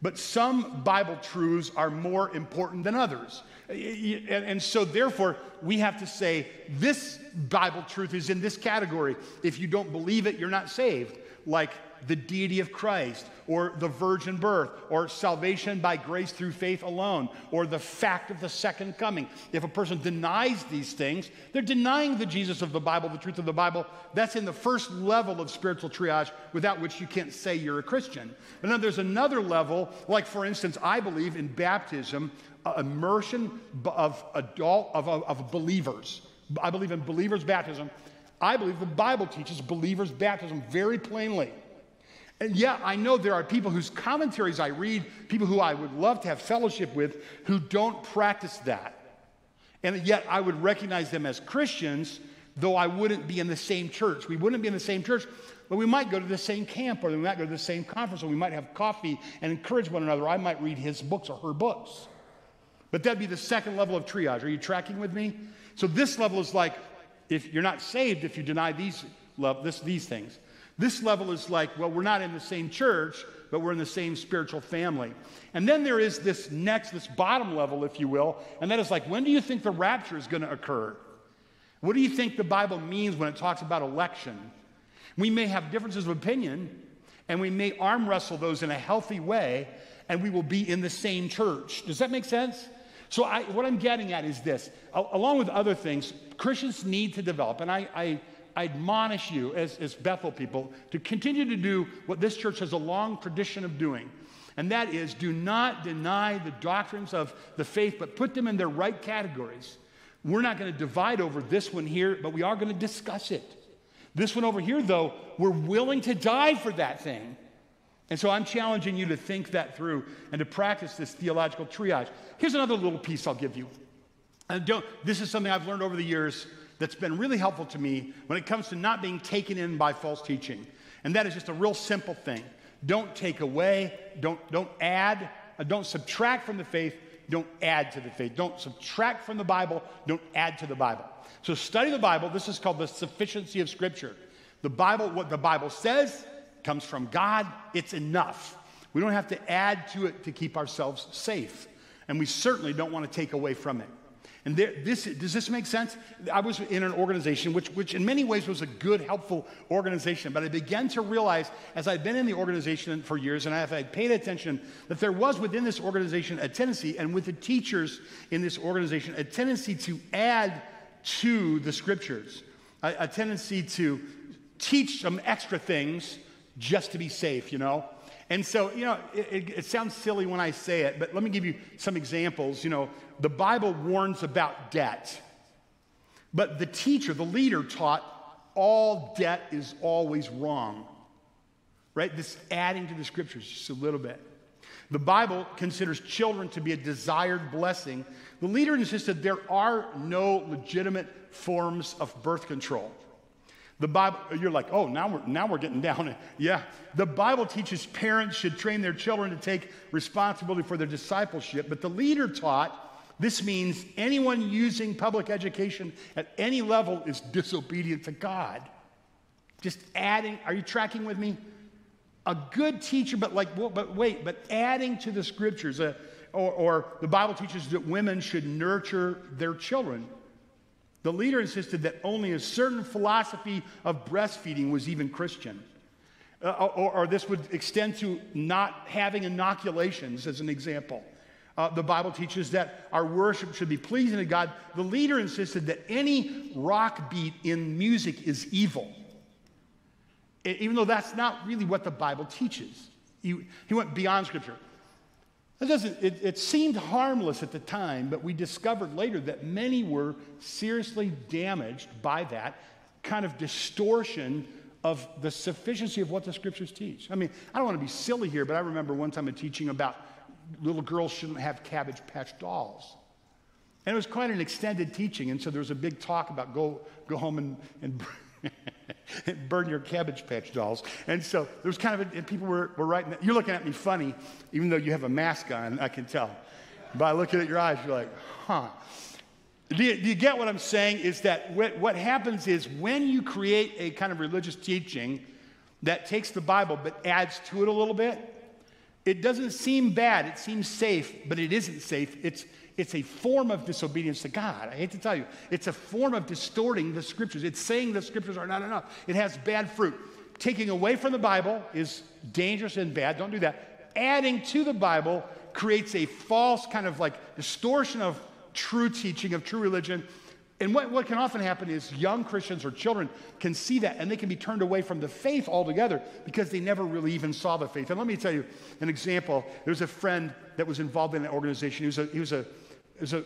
but some Bible truths are more important than others. And, so, therefore, we have to say this Bible truth is in this category. If you don't believe it, you're not saved. Like the deity of Christ, or the virgin birth, or salvation by grace through faith alone, or the fact of the second coming. If a person denies these things, they're denying the Jesus of the Bible, the truth of the Bible. That's in the first level of spiritual triage, without which you can't say you're a Christian. But then there's another level, like for instance, I believe in baptism, uh, immersion of adult of, of, of believers. I believe in believers' baptism. I believe the Bible teaches believers' baptism very plainly. And yeah, I know there are people whose commentaries I read, people who I would love to have fellowship with, who don't practice that. And yet I would recognize them as Christians, though I wouldn't be in the same church. We wouldn't be in the same church, but we might go to the same camp, or we might go to the same conference, or we might have coffee and encourage one another. I might read his books or her books. But that'd be the second level of triage. Are you tracking with me? So this level is like if you're not saved if you deny these, love, this, these things. This level is like, well, we're not in the same church, but we're in the same spiritual family. And then there is this next, this bottom level, if you will, and that is like, when do you think the rapture is going to occur? What do you think the Bible means when it talks about election? We may have differences of opinion, and we may arm wrestle those in a healthy way, and we will be in the same church. Does that make sense? So, I, what I'm getting at is this along with other things, Christians need to develop, and I, I I admonish you as, as Bethel people to continue to do what this church has a long tradition of doing. And that is do not deny the doctrines of the faith, but put them in their right categories. We're not going to divide over this one here, but we are going to discuss it. This one over here, though, we're willing to die for that thing. And so I'm challenging you to think that through and to practice this theological triage. Here's another little piece I'll give you. And don't, this is something I've learned over the years that's been really helpful to me when it comes to not being taken in by false teaching. And that is just a real simple thing. Don't take away, don't, don't add, uh, don't subtract from the faith, don't add to the faith. Don't subtract from the Bible, don't add to the Bible. So study the Bible. This is called the sufficiency of Scripture. The Bible, what the Bible says, comes from God. It's enough. We don't have to add to it to keep ourselves safe. And we certainly don't want to take away from it. And there, this, does this make sense? I was in an organization which, which, in many ways, was a good, helpful organization. But I began to realize, as I'd been in the organization for years and I have paid attention, that there was within this organization a tendency, and with the teachers in this organization, a tendency to add to the scriptures, a, a tendency to teach some extra things just to be safe, you know? And so, you know, it, it, it, sounds silly when I say it, but let me give you some examples. You know, the Bible warns about debt, but the teacher, the leader, taught all debt is always wrong. Right? This adding to the scriptures just a little bit. The Bible considers children to be a desired blessing. The leader insisted there are no legitimate forms of birth control. The Bible, you're like, oh, now we're, now we're getting down. <laughs> Yeah. The Bible teaches parents should train their children to take responsibility for their discipleship, but the leader taught this means anyone using public education at any level is disobedient to God. Just adding, are you tracking with me? A good teacher, but like, well, but wait, but adding to the scriptures, uh, or, or the Bible teaches that women should nurture their children. The leader insisted that only a certain philosophy of breastfeeding was even Christian. Uh, or, or, this would extend to not having inoculations, as an example. Uh, the Bible teaches that our worship should be pleasing to God. The leader insisted that any rock beat in music is evil, even though that's not really what the Bible teaches. He, he went beyond Scripture. It, doesn't, it, it seemed harmless at the time, but we discovered later that many were seriously damaged by that kind of distortion of the sufficiency of what the scriptures teach. I mean, I don't want to be silly here, but I remember one time a teaching about little girls shouldn't have cabbage patch dolls. And it was quite an extended teaching. And so there was a big talk about go, go home and, and <laughs> <laughs> burn your cabbage patch dolls. And so there was kind of, a, and people were, were writing, you're looking at me funny, even though you have a mask on, I can tell. By looking at your eyes, you're like, huh. Do you, do you get what I'm saying? Is that what, what happens is when you create a kind of religious teaching that takes the Bible but adds to it a little bit, it doesn't seem bad. It seems safe, but it isn't safe. It's, it's a form of disobedience to God. I hate to tell you, it's a form of distorting the scriptures. It's saying the scriptures are not enough. It has bad fruit. Taking away from the Bible is dangerous and bad. Don't do that. Adding to the Bible creates a false kind of like distortion of true teaching, of true religion. And what, what can often happen is young Christians or children can see that and they can be turned away from the faith altogether because they never really even saw the faith. And let me tell you an example. There was a friend that was involved in an organization. He was a, he was a there's a,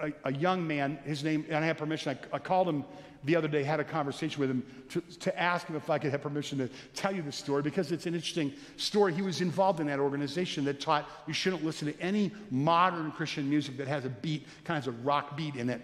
a, a, young man, his name, and I had permission. I, I, called him the other day, had a conversation with him to, to ask him if I could have permission to tell you the story because it's an interesting story. He was involved in that organization that taught you shouldn't listen to any modern Christian music that has a beat, kind of a rock beat in it.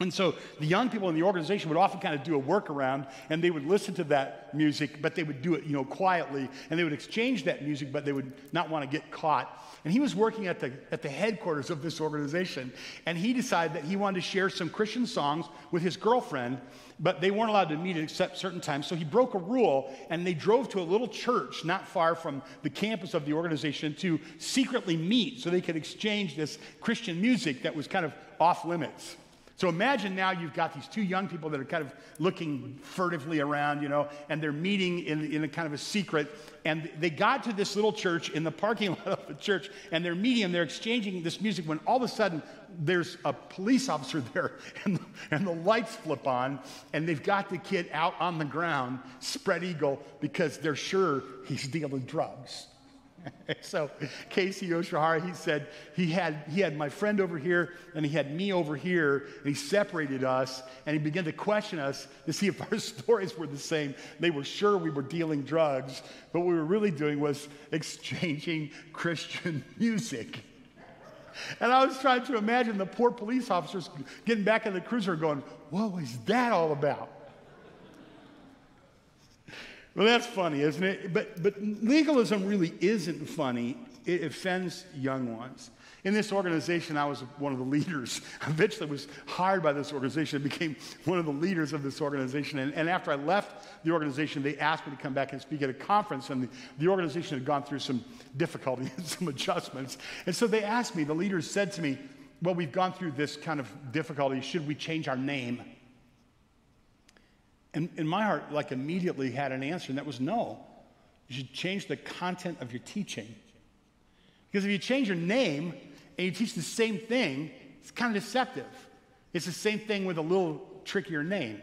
And so the young people in the organization would often kind of do a workaround and they would listen to that music, but they would do it, you know, quietly and they would exchange that music, but they would not want to get caught. And he was working at the, at the headquarters of this organization and he decided that he wanted to share some Christian songs with his girlfriend, but they weren't allowed to meet except certain times. So he broke a rule and they drove to a little church not far from the campus of the organization to secretly meet so they could exchange this Christian music that was kind of off limits. So imagine now you've got these two young people that are kind of looking furtively around, you know, and they're meeting in, in a kind of a secret. And they got to this little church in the parking <laughs> lot of the church, and they're meeting and they're exchanging this music when all of a sudden there's a police officer <laughs> there, and the, and the lights flip on, and they've got the kid out on the ground, spread eagle, because they're sure he's dealing drugs. <laughs> so Casey Yoshihara, he said he had, he had my friend over here and he had me over here, and he separated us, and he began to question us to see if our <laughs> stories were the same. They were sure we were dealing drugs, but what we were really doing was exchanging Christian <laughs> music. And I was trying to imagine the poor police officers getting back in the cruiser going, What was that all about? Well, that's funny, isn't it? But, but legalism really isn't funny. It offends young ones. In this organization, I was one of the leaders. <laughs> Eventually was hired by this organization and became one of the leaders of this organization. And, and, after I left the organization, they asked me to come back and speak at a conference. And the, the organization had gone through some difficulty and <laughs> some adjustments. And so they asked me, the leaders said to me, Well, we've gone through this kind of difficulty. Should we change our name? And, and my heart, like, immediately had an answer, and that was no. You should change the content of your teaching. Because if you change your name and you teach the same thing, it's kind of deceptive. It's the same thing with a little trickier name.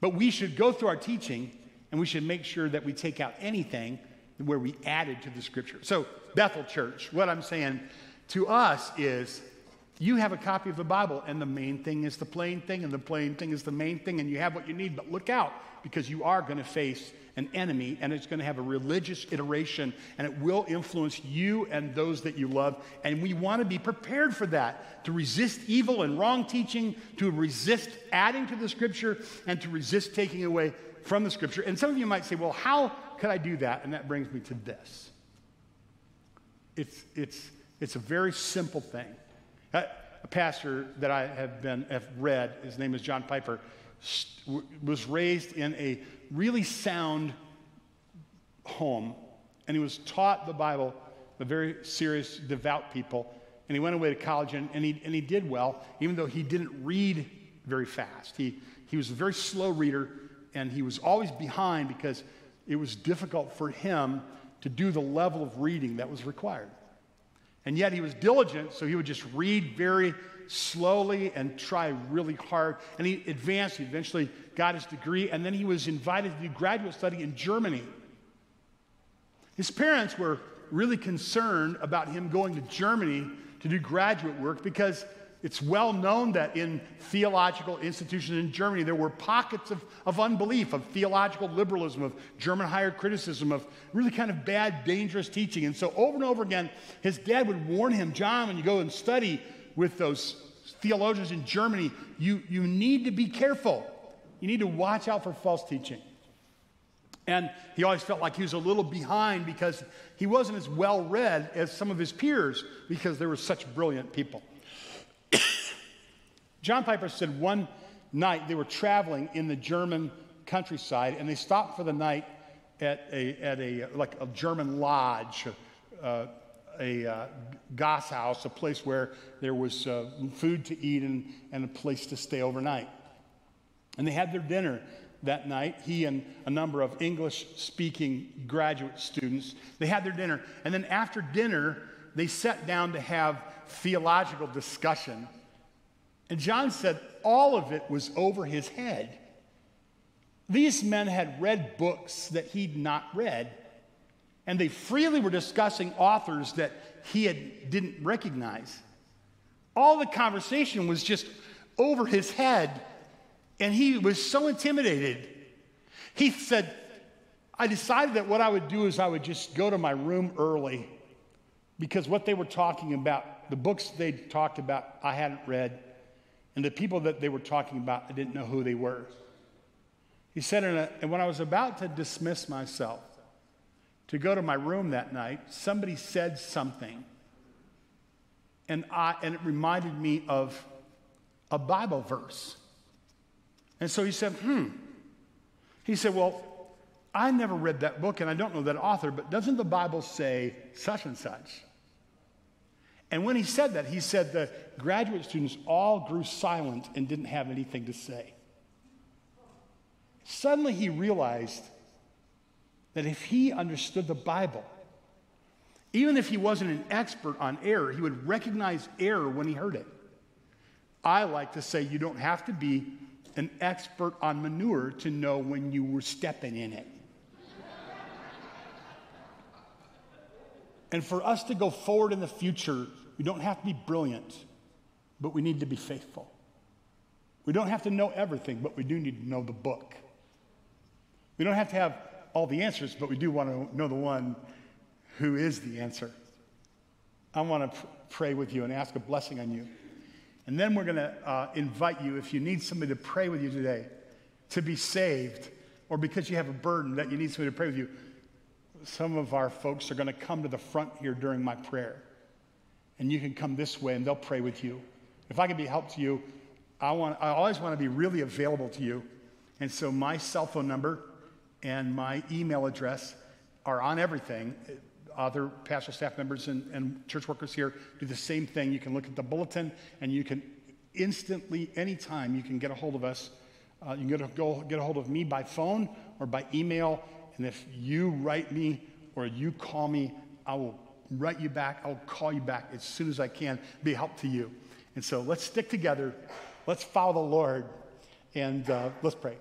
But we should go through our teaching and we should make sure that we take out anything where we added to the scripture. So, Bethel Church, what I'm saying to us is you have a copy of the Bible, and the main thing is the plain thing, and the plain thing is the main thing, and you have what you need. But look out, because you are going to face an enemy, and it's going to have a religious iteration, and it will influence you and those that you love. And we want to be prepared for that to resist evil and wrong teaching, to resist adding to the scripture, and to resist taking away from the scripture. And some of you might say, well, how could I do that? And that brings me to this it's, it's, it's a very simple thing. Uh, a pastor that I have been have read, his name is John Piper, was raised in a really sound home, and he was taught the Bible by very serious, devout people. And he went away to college, and, and, he, and he did well, even though he didn't read very fast. He, he was a very slow reader, and he was always behind because it was difficult for him to do the level of reading that was required. And yet he was diligent, so he would just read very slowly and try really hard. And he advanced, he eventually got his degree, and then he was invited to do graduate study in Germany. His parents were really concerned about him going to Germany to do graduate work because it's well known that in theological institutions in Germany, there were pockets of, of unbelief, of theological liberalism, of German higher criticism, of really kind of bad, dangerous teaching. And so, over and over again, his dad would warn him, John, when you go and study with those theologians in Germany, you, you need to be careful. You need to watch out for false teaching. And he always felt like he was a little behind because he wasn't as well read as some of his peers because they were such brilliant people. <coughs> John Piper said one night they were traveling in the German countryside and they stopped for the night at a, at a like a German lodge, uh, a uh, Gasthaus, a place where there was uh, food to eat and, and a place to stay overnight. And they had their dinner that night, he and a number of English speaking graduate students. They had their dinner. And then after dinner, they sat down to have theological discussion. And John said all of it was over his head. These men had read books that he'd not read, and they freely were discussing authors that he had, didn't recognize. All the conversation was just over his head and he was so intimidated. He said, I decided that what I would do is I would just go to my room early because what they were talking about, the books they talked about, I hadn't read. And the people that they were talking about, I didn't know who they were. He said, a, and when I was about to dismiss myself to go to my room that night, somebody said something. And, I, and it reminded me of a Bible verse. And so he said, hmm. He said, well, I never read that book and I don't know that author, but doesn't the Bible say such and such? And when he said that, he said the graduate students all grew silent and didn't have anything to say. Suddenly he realized that if he understood the Bible, even if he wasn't an expert on error, he would recognize error when he heard it. I like to say you don't have to be an expert on manure to know when you were stepping in it. And for us to go forward in the future, we don't have to be brilliant, but we need to be faithful. We don't have to know everything, but we do need to know the book. We don't have to have all the answers, but we do want to know the one who is the answer. I want to pr- pray with you and ask a blessing on you. And then we're going to uh, invite you, if you need somebody to pray with you today, to be saved, or because you have a burden that you need somebody to pray with you. Some of our folks are going to come to the front here during my prayer. And you can come this way and they'll pray with you. If I can be help to you, I, want, I always want to be really available to you. And so my cell phone number and my email address are on everything other pastoral staff members and, and church workers here do the same thing. You can look at the bulletin and you can instantly, anytime, you can get a hold of us. Uh, you can get a, go, get a hold of me by phone or by email. And if you write me or you call me, I will write you back. I'll call you back as soon as I can, be help to you. And so let's stick together. Let's follow the Lord. And uh, let's pray.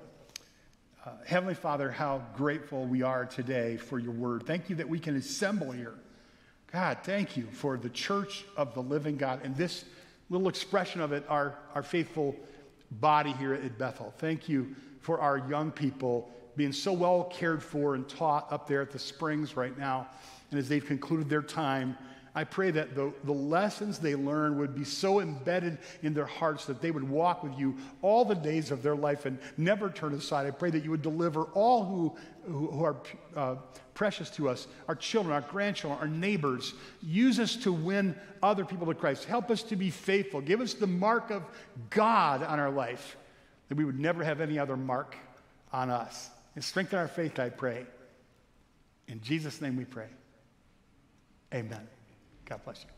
Uh, Heavenly Father, how grateful we are today for your word. Thank you that we can assemble here. God, thank you for the church of the living God and this little expression of it, our, our faithful body here at Bethel. Thank you for our young people being so well cared for and taught up there at the Springs right now. And as they've concluded their time, I pray that the, the lessons they learn would be so embedded in their hearts that they would walk with you all the days of their life and never turn aside. I pray that you would deliver all who, who, who are uh, precious to us our children, our grandchildren, our neighbors. Use us to win other people to Christ. Help us to be faithful. Give us the mark of God on our life, that we would never have any other mark on us. And strengthen our faith, I pray. In Jesus' name we pray. Amen. God bless you.